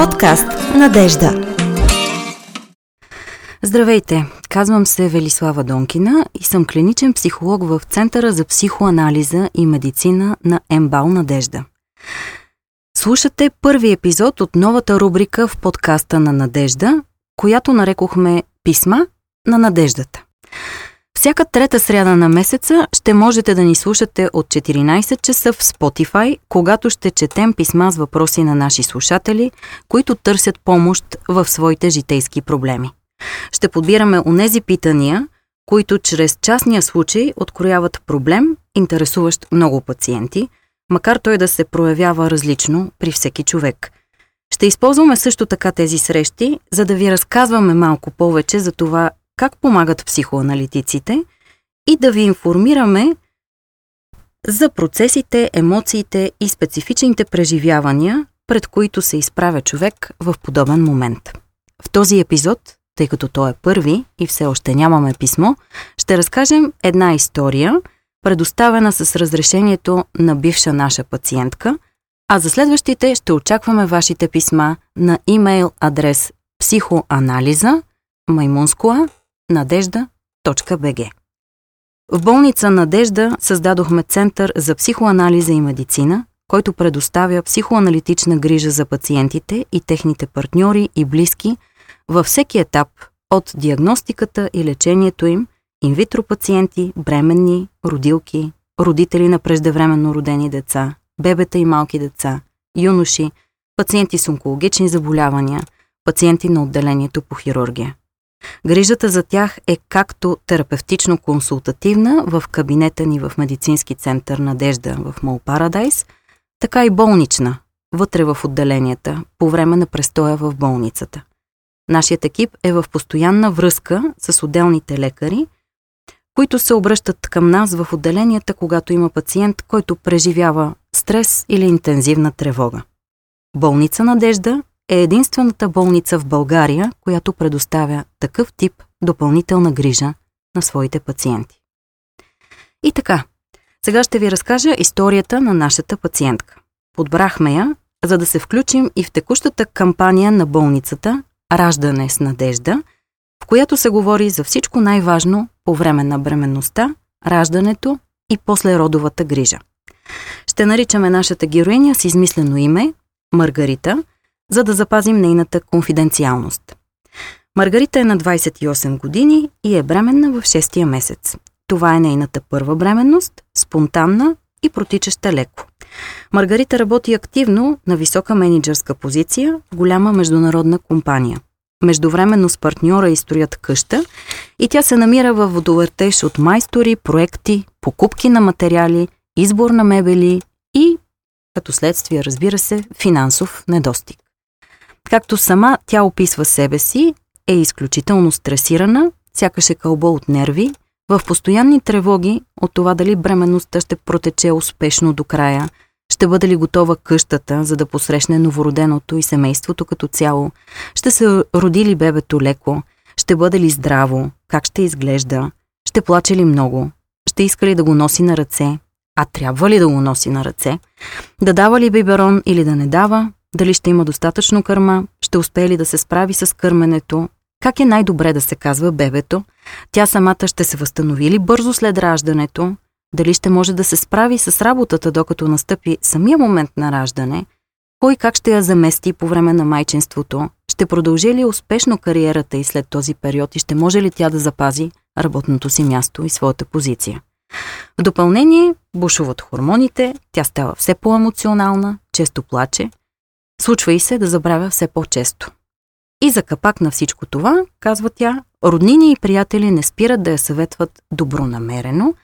Подкаст Надежда. Здравейте! Казвам се Велислава Донкина и съм клиничен психолог в Центъра за психоанализа и медицина на Ембал Надежда. Слушате първи епизод от новата рубрика в подкаста на Надежда, която нарекохме Писма на надеждата. Всяка трета сряда на месеца ще можете да ни слушате от 14 часа в Spotify, когато ще четем писма с въпроси на наши слушатели, които търсят помощ в своите житейски проблеми. Ще подбираме онези питания, които чрез частния случай открояват проблем, интересуващ много пациенти, макар той да се проявява различно при всеки човек. Ще използваме също така тези срещи, за да ви разказваме малко повече за това как помагат психоаналитиците и да ви информираме за процесите, емоциите и специфичните преживявания, пред които се изправя човек в подобен момент. В този епизод, тъй като той е първи и все още нямаме писмо, ще разкажем една история, предоставена с разрешението на бивша наша пациентка, а за следващите ще очакваме вашите писма на имейл адрес психоанализа маймунскоа надежда.бг. В болница Надежда създадохме Център за психоанализа и медицина, който предоставя психоаналитична грижа за пациентите и техните партньори и близки във всеки етап от диагностиката и лечението им, инвитро пациенти, бременни, родилки, родители на преждевременно родени деца, бебета и малки деца, юноши, пациенти с онкологични заболявания, пациенти на отделението по хирургия. Грижата за тях е както терапевтично-консултативна в кабинета ни в медицински център Надежда в Мол Парадайс, така и болнична, вътре в отделенията, по време на престоя в болницата. Нашият екип е в постоянна връзка с отделните лекари, които се обръщат към нас в отделенията, когато има пациент, който преживява стрес или интензивна тревога. Болница Надежда е единствената болница в България, която предоставя такъв тип допълнителна грижа на своите пациенти. И така, сега ще ви разкажа историята на нашата пациентка. Подбрахме я, за да се включим и в текущата кампания на болницата Раждане с надежда, в която се говори за всичко най-важно по време на бременността, раждането и послеродовата грижа. Ще наричаме нашата героиня с измислено име Маргарита – за да запазим нейната конфиденциалност. Маргарита е на 28 години и е бременна в 6-я месец. Това е нейната първа бременност, спонтанна и протичаща леко. Маргарита работи активно на висока менеджерска позиция в голяма международна компания. Междувременно с партньора и строят къща и тя се намира във водовъртеж от майстори, проекти, покупки на материали, избор на мебели и, като следствие, разбира се, финансов недостиг. Както сама тя описва себе си, е изключително стресирана, сякаш е кълба от нерви, в постоянни тревоги от това дали бременността ще протече успешно до края, ще бъде ли готова къщата, за да посрещне новороденото и семейството като цяло, ще се роди ли бебето леко, ще бъде ли здраво, как ще изглежда, ще плаче ли много, ще иска ли да го носи на ръце, а трябва ли да го носи на ръце, да дава ли биберон или да не дава, дали ще има достатъчно кърма, ще успее ли да се справи с кърменето, как е най-добре да се казва бебето, тя самата ще се възстанови ли бързо след раждането, дали ще може да се справи с работата, докато настъпи самия момент на раждане, кой как ще я замести по време на майчинството, ще продължи ли успешно кариерата и след този период и ще може ли тя да запази работното си място и своята позиция. В допълнение, бушуват хормоните, тя става все по-емоционална, често плаче, Случва и се да забравя все по-често. И за капак на всичко това, казва тя, роднини и приятели не спират да я съветват добронамерено,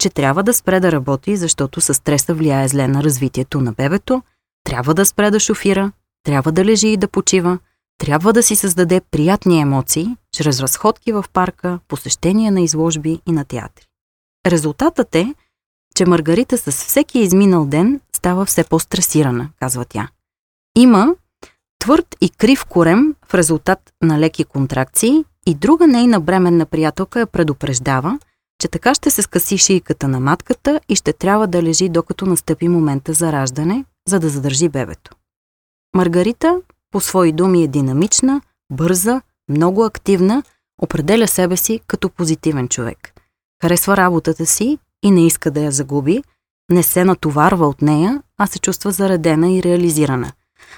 че трябва да спре да работи, защото със стреса влияе зле на развитието на бебето, трябва да спре да шофира, трябва да лежи и да почива, трябва да си създаде приятни емоции чрез разходки в парка, посещения на изложби и на театри. Резултатът е, че Маргарита с всеки изминал ден става все по-стресирана, казва тя. Има твърд и крив корем в резултат на леки контракции и друга нейна бременна приятелка я предупреждава, че така ще се скъси шийката на матката и ще трябва да лежи докато настъпи момента за раждане, за да задържи бебето. Маргарита по свои думи е динамична, бърза, много активна, определя себе си като позитивен човек. Харесва работата си и не иска да я загуби, не се натоварва от нея, а се чувства заредена и реализирана.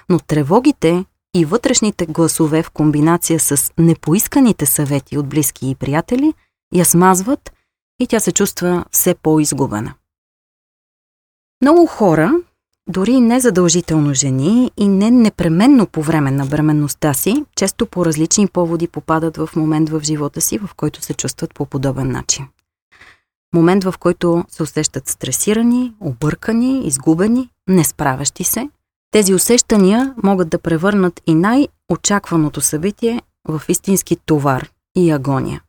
Но тревогите и вътрешните гласове в комбинация с непоисканите съвети от близки и приятели я смазват и тя се чувства все по-изгубена. Много хора, дори не задължително жени и не непременно по време на бременността си, често по различни поводи попадат в момент в живота си, в който се чувстват по подобен начин. Момент, в който се усещат стресирани, объркани, изгубени, несправящи се. Тези усещания могат да превърнат и най-очакваното събитие в истински товар и агония.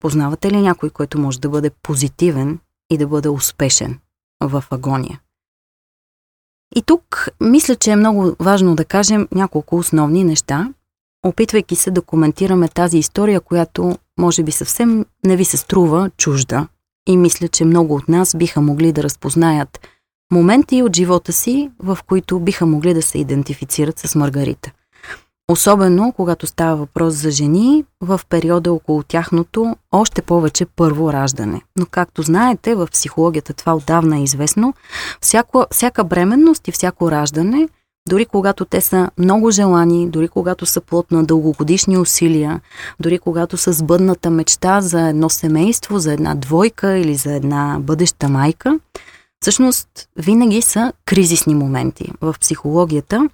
Познавате ли някой, който може да бъде позитивен и да бъде успешен в агония? И тук мисля, че е много важно да кажем няколко основни неща, опитвайки се да коментираме тази история, която може би съвсем не ви се струва чужда. И мисля, че много от нас биха могли да разпознаят моменти от живота си, в които биха могли да се идентифицират с Маргарита. Особено, когато става въпрос за жени в периода около тяхното още повече първо раждане. Но както знаете, в психологията това отдавна е известно, всяко, всяка бременност и всяко раждане, дори когато те са много желани, дори когато са плод на дългогодишни усилия, дори когато са сбъдната мечта за едно семейство, за една двойка или за една бъдеща майка, всъщност винаги са кризисни моменти. В психологията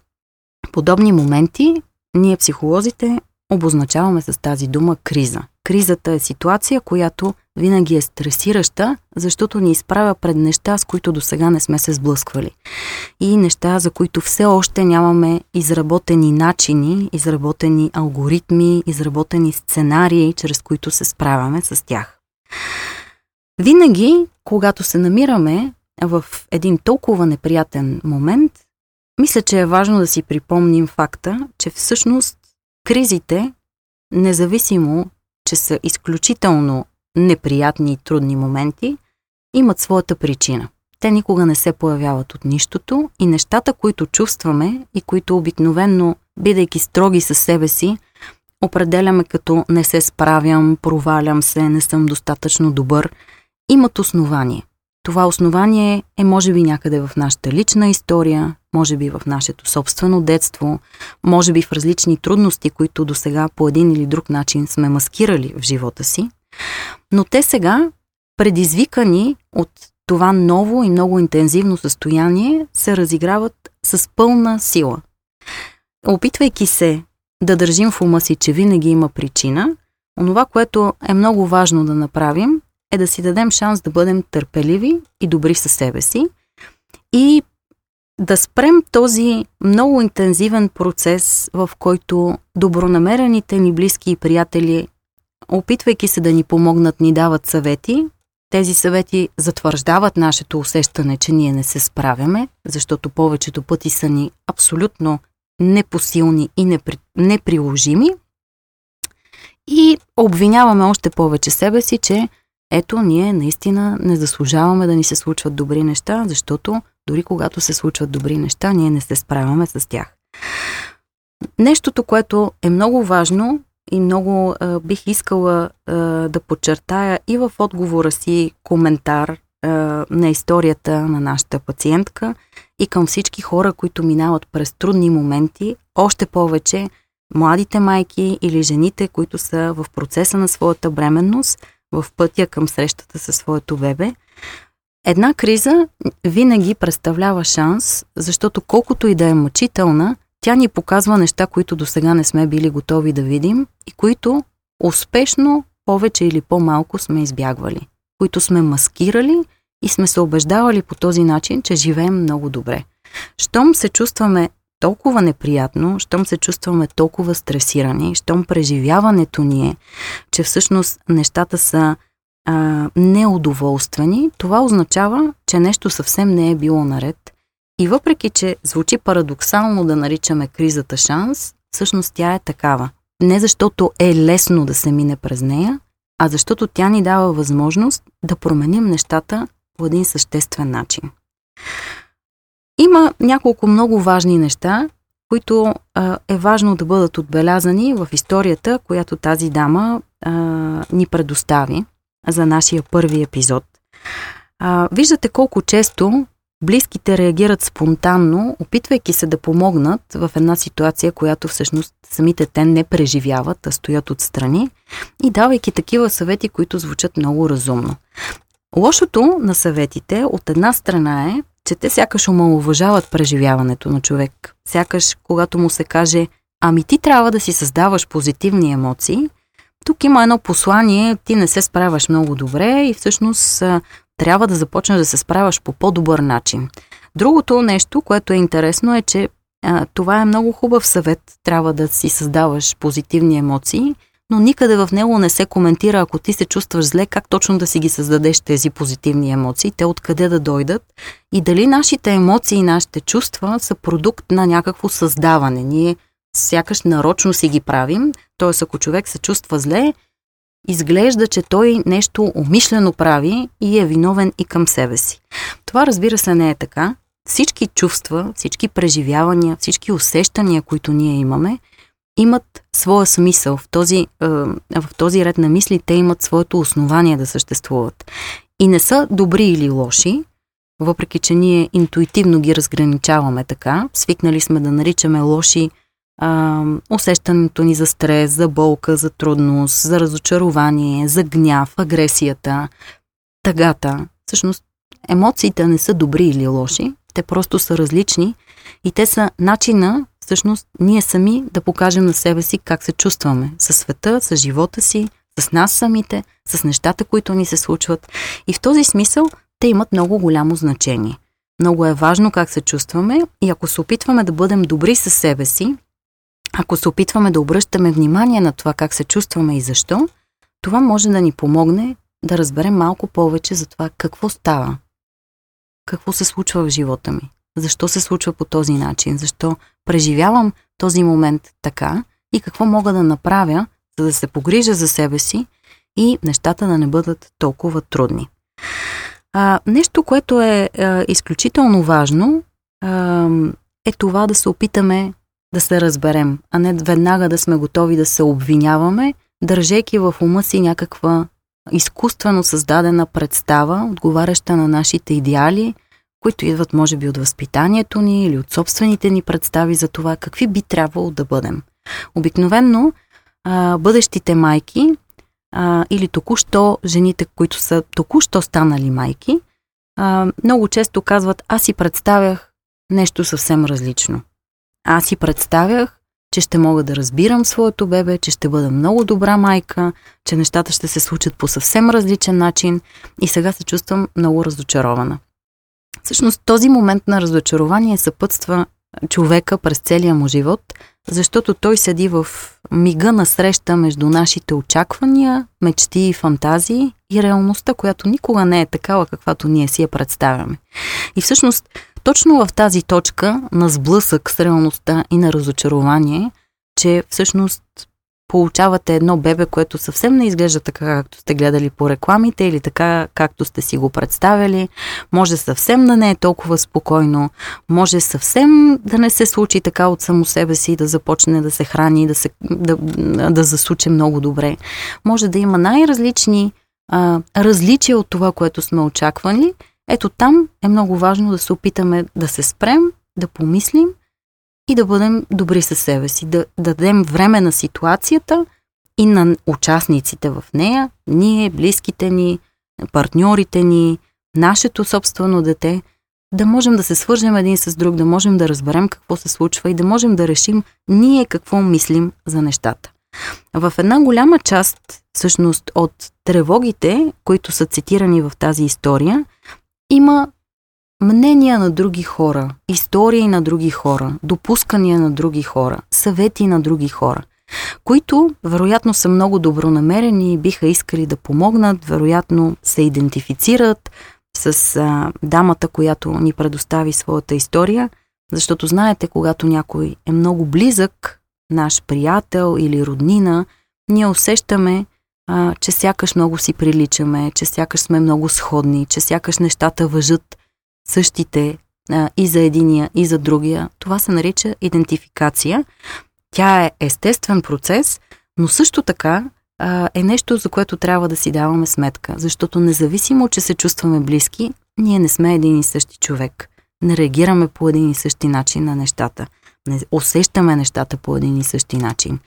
подобни моменти ние, психолозите, обозначаваме с тази дума криза. Кризата е ситуация, която винаги е стресираща, защото ни изправя пред неща, с които до сега не сме се сблъсквали. И неща, за които все още нямаме изработени начини, изработени алгоритми, изработени сценарии, чрез които се справяме с тях. Винаги, когато се намираме в един толкова неприятен момент, мисля, че е важно да си припомним факта, че всъщност кризите, независимо, че са изключително неприятни и трудни моменти, имат своята причина. Те никога не се появяват от нищото и нещата, които чувстваме и които обикновенно, бидейки строги със себе си, определяме като не се справям, провалям се, не съм достатъчно добър, имат основание. Това основание е може би някъде в нашата лична история, може би в нашето собствено детство, може би в различни трудности, които до сега по един или друг начин сме маскирали в живота си. Но те сега, предизвикани от това ново и много интензивно състояние, се разиграват с пълна сила. Опитвайки се да държим в ума си, че винаги има причина, онова, което е много важно да направим, е да си дадем шанс да бъдем търпеливи и добри със себе си и да спрем този много интензивен процес, в който добронамерените ни близки и приятели, опитвайки се да ни помогнат, ни дават съвети. Тези съвети затвърждават нашето усещане, че ние не се справяме, защото повечето пъти са ни абсолютно непосилни и непри... неприложими. И обвиняваме още повече себе си, че ето, ние наистина не заслужаваме да ни се случват добри неща, защото дори когато се случват добри неща, ние не се справяме с тях. Нещото, което е много важно и много а, бих искала а, да подчертая и в отговора си коментар а, на историята на нашата пациентка и към всички хора, които минават през трудни моменти, още повече младите майки или жените, които са в процеса на своята бременност – в пътя към срещата със своето бебе. Една криза винаги представлява шанс, защото колкото и да е мъчителна, тя ни показва неща, които до сега не сме били готови да видим и които успешно повече или по-малко сме избягвали, които сме маскирали и сме се убеждавали по този начин, че живеем много добре. Щом се чувстваме толкова неприятно, щом се чувстваме толкова стресирани, щом преживяването ни е, че всъщност нещата са а, неудоволствени, това означава, че нещо съвсем не е било наред. И въпреки, че звучи парадоксално да наричаме кризата шанс, всъщност тя е такава. Не защото е лесно да се мине през нея, а защото тя ни дава възможност да променим нещата по един съществен начин. Има няколко много важни неща, които а, е важно да бъдат отбелязани в историята, която тази дама а, ни предостави за нашия първи епизод. А, виждате колко често близките реагират спонтанно, опитвайки се да помогнат в една ситуация, която всъщност самите те не преживяват, а стоят отстрани и давайки такива съвети, които звучат много разумно. Лошото на съветите от една страна е, че те сякаш омалуважават преживяването на човек. Сякаш, когато му се каже, ами ти трябва да си създаваш позитивни емоции, тук има едно послание, ти не се справяш много добре и всъщност трябва да започнеш да се справяш по по-добър начин. Другото нещо, което е интересно е, че а, това е много хубав съвет. Трябва да си създаваш позитивни емоции, но никъде в него не се коментира, ако ти се чувстваш зле, как точно да си ги създадеш тези позитивни емоции, те откъде да дойдат и дали нашите емоции и нашите чувства са продукт на някакво създаване. Ние сякаш нарочно си ги правим, т.е. ако човек се чувства зле, изглежда, че той нещо умишлено прави и е виновен и към себе си. Това разбира се не е така. Всички чувства, всички преживявания, всички усещания, които ние имаме, имат своя смисъл. В този, в този ред на мисли те имат своето основание да съществуват. И не са добри или лоши, въпреки че ние интуитивно ги разграничаваме така. Свикнали сме да наричаме лоши а, усещането ни за стрес, за болка, за трудност, за разочарование, за гняв, агресията, тъгата. Всъщност, емоциите не са добри или лоши, те просто са различни и те са начина, всъщност, ние сами да покажем на себе си как се чувстваме със света, с живота си, с нас самите, с нещата, които ни се случват. И в този смисъл те имат много голямо значение. Много е важно как се чувстваме и ако се опитваме да бъдем добри със себе си, ако се опитваме да обръщаме внимание на това как се чувстваме и защо, това може да ни помогне да разберем малко повече за това какво става, какво се случва в живота ми, защо се случва по този начин, защо преживявам този момент така и какво мога да направя, за да се погрижа за себе си и нещата да не бъдат толкова трудни. А, нещо, което е а, изключително важно, а, е това да се опитаме да се разберем, а не веднага да сме готови да се обвиняваме, държейки в ума си някаква изкуствено създадена представа, отговаряща на нашите идеали, които идват може би от възпитанието ни или от собствените ни представи за това какви би трябвало да бъдем. Обикновенно а, бъдещите майки а, или току-що жените, които са току-що станали майки, а, много често казват, аз си представях нещо съвсем различно. Аз си представях, че ще мога да разбирам своето бебе, че ще бъда много добра майка, че нещата ще се случат по съвсем различен начин и сега се чувствам много разочарована. Всъщност този момент на разочарование съпътства човека през целия му живот, защото той седи в мига на среща между нашите очаквания, мечти и фантазии и реалността, която никога не е такава, каквато ние си я представяме. И всъщност точно в тази точка на сблъсък с реалността и на разочарование, че всъщност получавате едно бебе, което съвсем не изглежда така, както сте гледали по рекламите или така, както сте си го представили. Може съвсем да не е толкова спокойно, може съвсем да не се случи така от само себе си, да започне да се храни, да, се, да, да засуче много добре. Може да има най-различни а, различия от това, което сме очаквали ето там е много важно да се опитаме да се спрем, да помислим и да бъдем добри със себе си, да, да дадем време на ситуацията и на участниците в нея, ние, близките ни, партньорите ни, нашето собствено дете, да можем да се свържем един с друг, да можем да разберем какво се случва и да можем да решим ние какво мислим за нещата. В една голяма част, всъщност, от тревогите, които са цитирани в тази история, има мнения на други хора, истории на други хора, допускания на други хора, съвети на други хора, които вероятно са много добронамерени и биха искали да помогнат, вероятно се идентифицират с а, дамата, която ни предостави своята история, защото знаете, когато някой е много близък, наш приятел или роднина, ние усещаме, а, че сякаш много си приличаме, че сякаш сме много сходни, че сякаш нещата въжат същите а, и за единия, и за другия. Това се нарича идентификация. Тя е естествен процес, но също така а, е нещо, за което трябва да си даваме сметка, защото независимо, че се чувстваме близки, ние не сме един и същи човек. Не реагираме по един и същи начин на нещата. Не усещаме нещата по един и същи начин.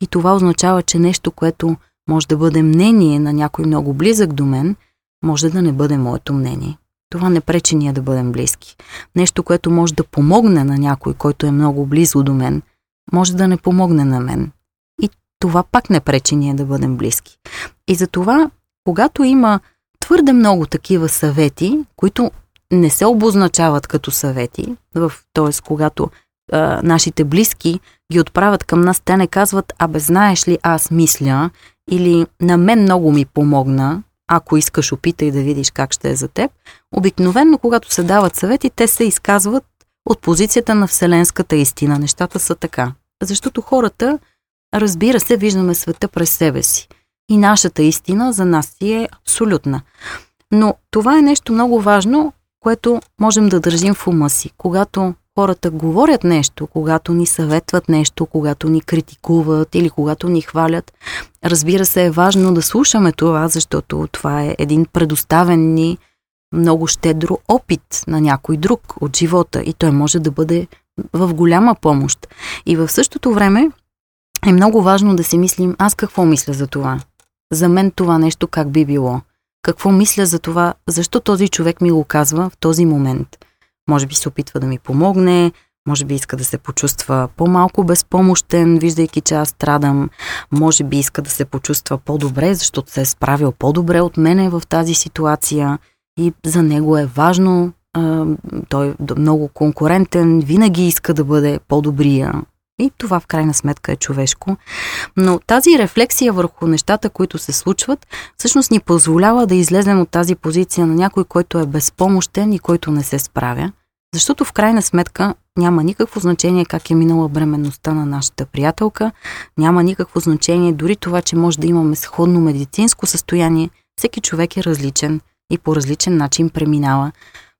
И това означава, че нещо, което може да бъде мнение на някой много близък до мен, може да не бъде моето мнение. Това не пречи ние да бъдем близки. Нещо, което може да помогне на някой, който е много близо до мен, може да не помогне на мен. И това пак не пречи ние да бъдем близки. И затова, когато има твърде много такива съвети, които не се обозначават като съвети, т.е. когато а, нашите близки ги отправят към нас, те не казват, абе знаеш ли, аз мисля, или на мен много ми помогна, ако искаш опитай да видиш как ще е за теб. Обикновенно, когато се дават съвети, те се изказват от позицията на вселенската истина. Нещата са така. Защото хората, разбира се, виждаме света през себе си. И нашата истина за нас си е абсолютна. Но това е нещо много важно, което можем да държим в ума си. Когато хората говорят нещо, когато ни съветват нещо, когато ни критикуват или когато ни хвалят, разбира се е важно да слушаме това, защото това е един предоставен ни много щедро опит на някой друг от живота и той може да бъде в голяма помощ. И в същото време е много важно да си мислим аз какво мисля за това. За мен това нещо как би било. Какво мисля за това, защо този човек ми го казва в този момент. Може би се опитва да ми помогне, може би иска да се почувства по-малко безпомощен, виждайки, че аз страдам. Може би иска да се почувства по-добре, защото се е справил по-добре от мене в тази ситуация. И за него е важно той е много конкурентен, винаги иска да бъде по-добрия. И това в крайна сметка е човешко. Но тази рефлексия върху нещата, които се случват, всъщност ни позволява да излезем от тази позиция на някой, който е безпомощен и който не се справя. Защото в крайна сметка няма никакво значение как е минала бременността на нашата приятелка, няма никакво значение дори това, че може да имаме сходно медицинско състояние. Всеки човек е различен и по различен начин преминава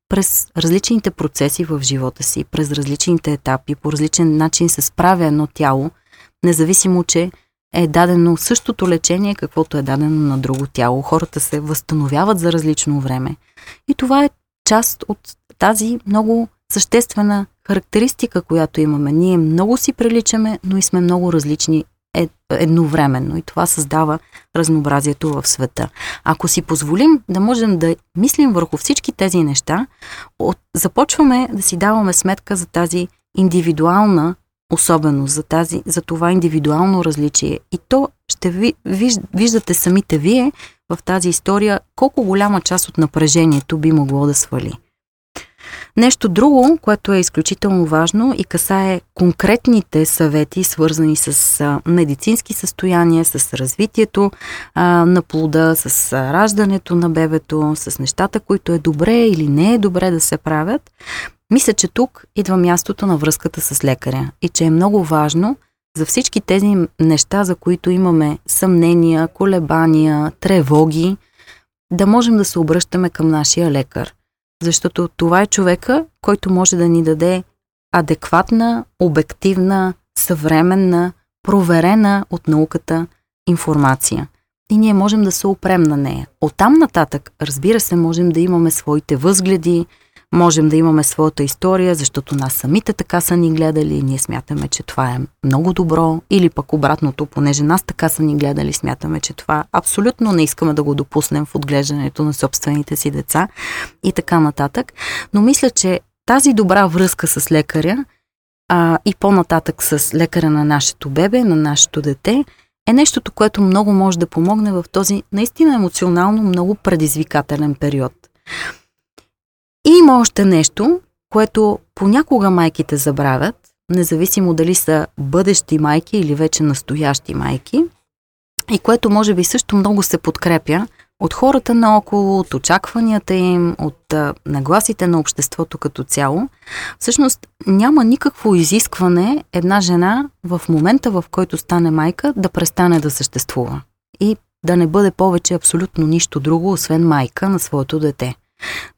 през различните процеси в живота си, през различните етапи, по различен начин се справя едно тяло, независимо, че е дадено същото лечение, каквото е дадено на друго тяло. Хората се възстановяват за различно време. И това е част от тази много съществена характеристика, която имаме. Ние много си приличаме, но и сме много различни е, едновременно и това създава разнообразието в света. Ако си позволим да можем да мислим върху всички тези неща, от, започваме да си даваме сметка за тази индивидуална особеност, за, тази, за това индивидуално различие. И то ще ви, виж, виждате самите вие в тази история колко голяма част от напрежението би могло да свали. Нещо друго, което е изключително важно и касае конкретните съвети, свързани с медицински състояния, с развитието а, на плода, с раждането на бебето, с нещата, които е добре или не е добре да се правят, мисля, че тук идва мястото на връзката с лекаря и че е много важно за всички тези неща, за които имаме съмнения, колебания, тревоги, да можем да се обръщаме към нашия лекар – защото това е човека, който може да ни даде адекватна, обективна, съвременна, проверена от науката информация. И ние можем да се опрем на нея. Оттам нататък, разбира се, можем да имаме своите възгледи, Можем да имаме своята история, защото нас самите така са ни гледали ние смятаме, че това е много добро. Или пък обратното, понеже нас така са ни гледали, смятаме, че това абсолютно не искаме да го допуснем в отглеждането на собствените си деца и така нататък. Но мисля, че тази добра връзка с лекаря а, и по-нататък с лекаря на нашето бебе, на нашето дете, е нещото, което много може да помогне в този наистина емоционално много предизвикателен период. И има още нещо, което понякога майките забравят, независимо дали са бъдещи майки или вече настоящи майки, и което може би също много се подкрепя от хората наоколо, от очакванията им, от а, нагласите на обществото като цяло. Всъщност няма никакво изискване една жена в момента, в който стане майка, да престане да съществува и да не бъде повече абсолютно нищо друго, освен майка на своето дете.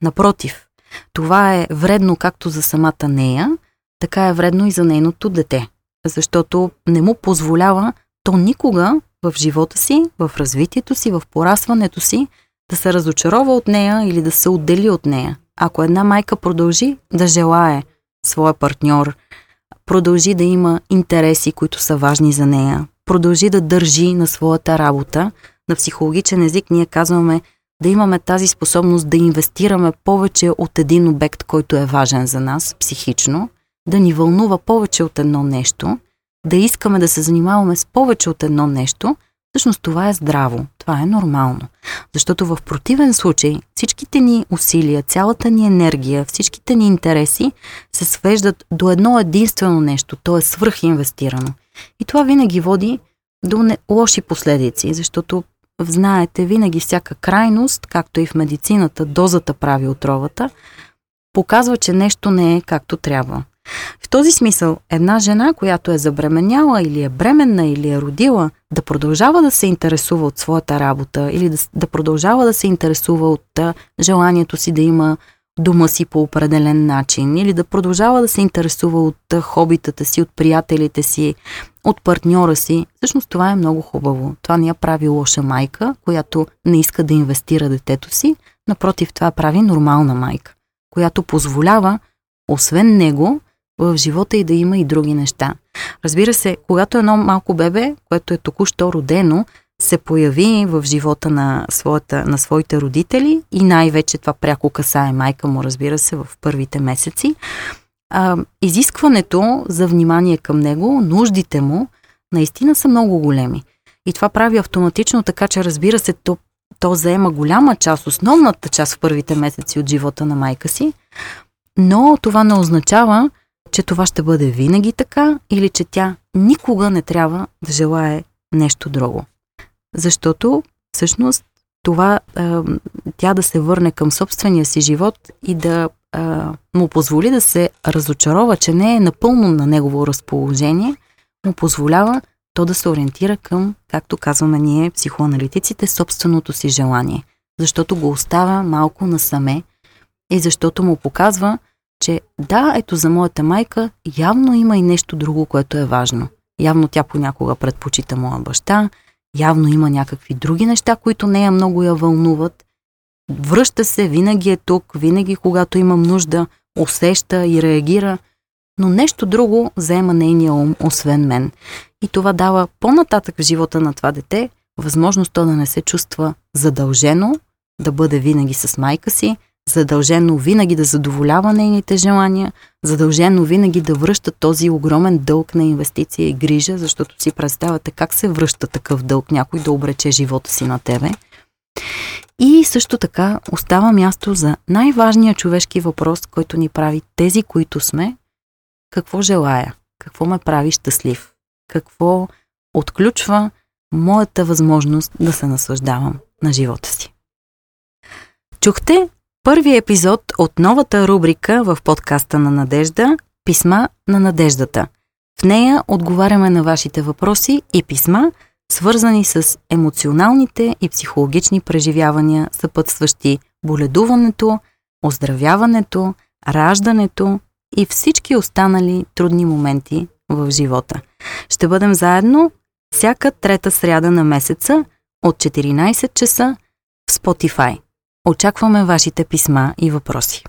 Напротив, Това е вредно както за самата нея, така е вредно и за нейното дете, защото не му позволява то никога в живота си, в развитието си, в порасването си да се разочарова от нея или да се отдели от нея. Ако една майка продължи да желае своя партньор, продължи да има интереси, които са важни за нея, продължи да държи на своята работа, на психологичен език ние казваме да имаме тази способност да инвестираме повече от един обект, който е важен за нас психично, да ни вълнува повече от едно нещо, да искаме да се занимаваме с повече от едно нещо, всъщност това е здраво, това е нормално. Защото в противен случай всичките ни усилия, цялата ни енергия, всичките ни интереси се свеждат до едно единствено нещо, то е свръхинвестирано. И това винаги води до не, лоши последици, защото знаете, винаги всяка крайност, както и в медицината, дозата прави отровата, показва, че нещо не е както трябва. В този смисъл, една жена, която е забременяла или е бременна или е родила, да продължава да се интересува от своята работа или да, да продължава да се интересува от желанието си да има дома си по определен начин или да продължава да се интересува от а, хобитата си, от приятелите си, от партньора си, всъщност това е много хубаво. Това не я прави лоша майка, която не иска да инвестира детето си, напротив, това прави нормална майка, която позволява, освен него, в живота и да има и други неща. Разбира се, когато едно малко бебе, което е току-що родено, се появи в живота на, своята, на своите родители и най-вече това пряко касае майка му, разбира се, в първите месеци, а, изискването за внимание към него, нуждите му, наистина са много големи. И това прави автоматично така, че разбира се, то, то заема голяма част, основната част в първите месеци от живота на майка си, но това не означава, че това ще бъде винаги така или че тя никога не трябва да желае нещо друго. Защото всъщност това а, тя да се върне към собствения си живот и да а, му позволи да се разочарова, че не е напълно на негово разположение, му позволява то да се ориентира към, както казваме ние, психоаналитиците, собственото си желание. Защото го оставя малко насаме и защото му показва, че да, ето за моята майка явно има и нещо друго, което е важно. Явно тя понякога предпочита моя баща, явно има някакви други неща, които нея много я вълнуват. Връща се, винаги е тук, винаги когато имам нужда, усеща и реагира, но нещо друго заема нейния ум, освен мен. И това дава по-нататък в живота на това дете възможност то да не се чувства задължено, да бъде винаги с майка си, задължено винаги да задоволява нейните желания, задължено винаги да връща този огромен дълг на инвестиция и грижа, защото си представяте как се връща такъв дълг някой да обрече живота си на тебе. И също така остава място за най-важния човешки въпрос, който ни прави тези, които сме. Какво желая? Какво ме прави щастлив? Какво отключва моята възможност да се наслаждавам на живота си? Чухте Първи епизод от новата рубрика в подкаста на Надежда Писма на надеждата. В нея отговаряме на вашите въпроси и писма, свързани с емоционалните и психологични преживявания, съпътстващи боледуването, оздравяването, раждането и всички останали трудни моменти в живота. Ще бъдем заедно всяка трета сряда на месеца от 14 часа в Spotify. Очакваме вашите писма и въпроси.